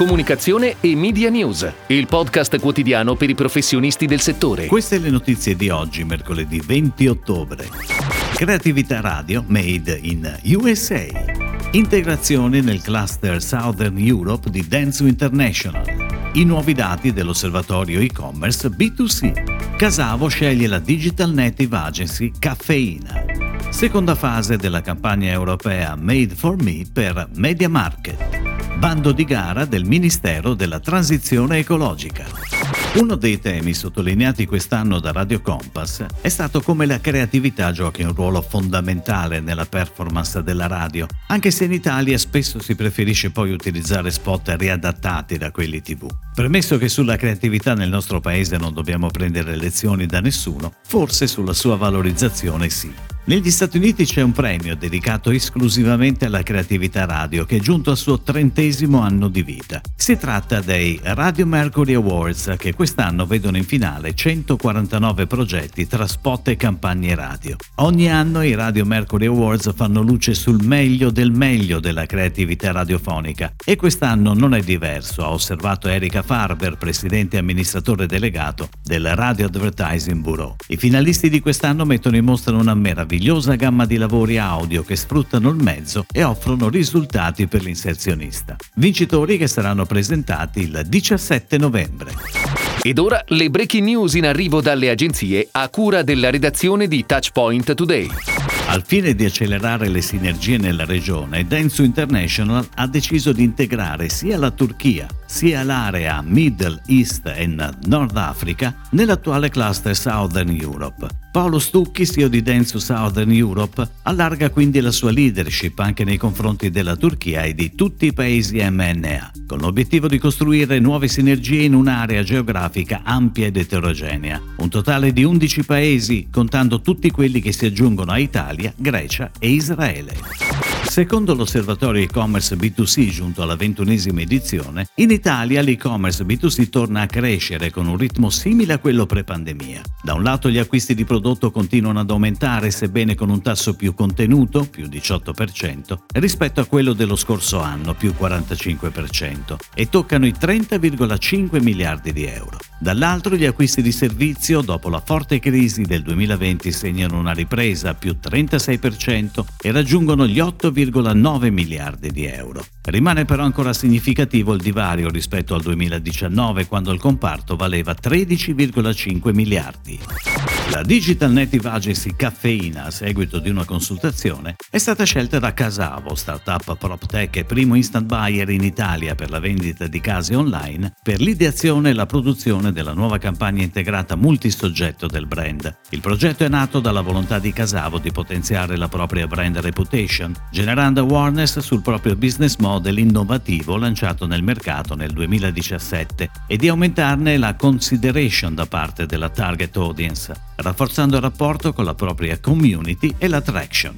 Comunicazione e Media News, il podcast quotidiano per i professionisti del settore. Queste le notizie di oggi, mercoledì 20 ottobre. Creatività radio made in USA. Integrazione nel cluster Southern Europe di Dentsu International. I nuovi dati dell'osservatorio e-commerce B2C. Casavo sceglie la Digital Native Agency Caffeina. Seconda fase della campagna europea Made for Me per Media Market. Bando di gara del Ministero della Transizione Ecologica. Uno dei temi sottolineati quest'anno da Radio Compass è stato come la creatività giochi un ruolo fondamentale nella performance della radio, anche se in Italia spesso si preferisce poi utilizzare spot riadattati da quelli TV. Premesso che sulla creatività nel nostro paese non dobbiamo prendere lezioni da nessuno, forse sulla sua valorizzazione sì. Negli Stati Uniti c'è un premio dedicato esclusivamente alla creatività radio che è giunto al suo trentesimo anno di vita. Si tratta dei Radio Mercury Awards che quest'anno vedono in finale 149 progetti tra spot e campagne radio. Ogni anno i Radio Mercury Awards fanno luce sul meglio del meglio della creatività radiofonica e quest'anno non è diverso, ha osservato Erika Farber, presidente e amministratore delegato del Radio Advertising Bureau. I finalisti di quest'anno mettono in mostra una meravigliosa meravigliosa gamma di lavori audio che sfruttano il mezzo e offrono risultati per l'inserzionista. Vincitori che saranno presentati il 17 novembre. Ed ora le breaking news in arrivo dalle agenzie a cura della redazione di Touchpoint Today. Al fine di accelerare le sinergie nella regione, Denso International ha deciso di integrare sia la Turchia sia l'area Middle East e Nord Africa nell'attuale cluster Southern Europe. Paolo Stucchi, CEO di Denso Southern Europe, allarga quindi la sua leadership anche nei confronti della Turchia e di tutti i paesi MNA, con l'obiettivo di costruire nuove sinergie in un'area geografica ampia ed eterogenea. Un totale di 11 paesi, contando tutti quelli che si aggiungono a Italia, Grecia e Israele. Secondo l'osservatorio e-commerce B2C giunto alla ventunesima edizione, in Italia l'e-commerce B2C torna a crescere con un ritmo simile a quello pre-pandemia. Da un lato gli acquisti di prodotto continuano ad aumentare, sebbene con un tasso più contenuto, più 18%, rispetto a quello dello scorso anno, più 45%, e toccano i 30,5 miliardi di euro. Dall'altro gli acquisti di servizio dopo la forte crisi del 2020 segnano una ripresa più 36% e raggiungono gli 8,9 miliardi di euro. Rimane però ancora significativo il divario rispetto al 2019 quando il comparto valeva 13,5 miliardi. La Digital Native Agency Caffeina, a seguito di una consultazione, è stata scelta da Casavo, startup PropTech e primo instant buyer in Italia per la vendita di case online, per l'ideazione e la produzione della nuova campagna integrata multisoggetto del brand. Il progetto è nato dalla volontà di Casavo di potenziare la propria brand reputation, generando awareness sul proprio business model innovativo lanciato nel mercato nel 2017 e di aumentarne la consideration da parte della target audience rafforzando il rapporto con la propria community e l'attraction.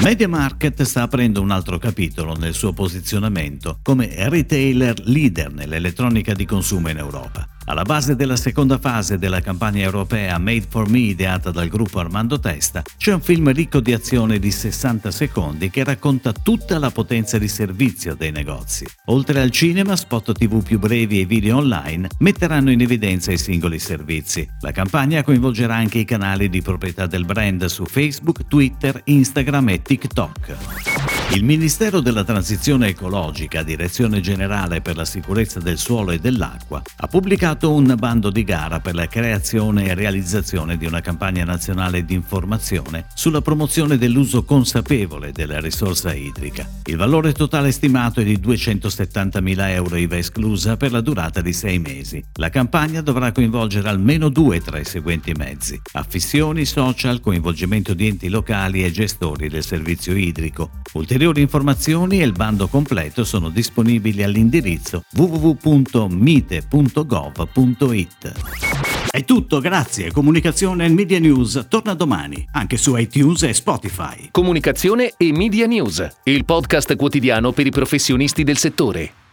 Media Market sta aprendo un altro capitolo nel suo posizionamento come retailer leader nell'elettronica di consumo in Europa. Alla base della seconda fase della campagna europea Made for Me ideata dal gruppo Armando Testa c'è un film ricco di azione di 60 secondi che racconta tutta la potenza di servizio dei negozi. Oltre al cinema, spot tv più brevi e video online metteranno in evidenza i singoli servizi. La campagna coinvolgerà anche i canali di proprietà del brand su Facebook, Twitter, Instagram e TikTok. Il Ministero della Transizione Ecologica, Direzione Generale per la Sicurezza del Suolo e dell'Acqua, ha pubblicato un bando di gara per la creazione e realizzazione di una campagna nazionale di informazione sulla promozione dell'uso consapevole della risorsa idrica. Il valore totale stimato è di 270.000 euro IVA esclusa per la durata di sei mesi. La campagna dovrà coinvolgere almeno due tra i seguenti mezzi: affissioni, social, coinvolgimento di enti locali e gestori del servizio idrico. Ulteriori Ulteriori informazioni e il bando completo sono disponibili all'indirizzo www.mite.gov.it. È tutto, grazie. Comunicazione e Media News torna domani, anche su iTunes e Spotify. Comunicazione e Media News, il podcast quotidiano per i professionisti del settore.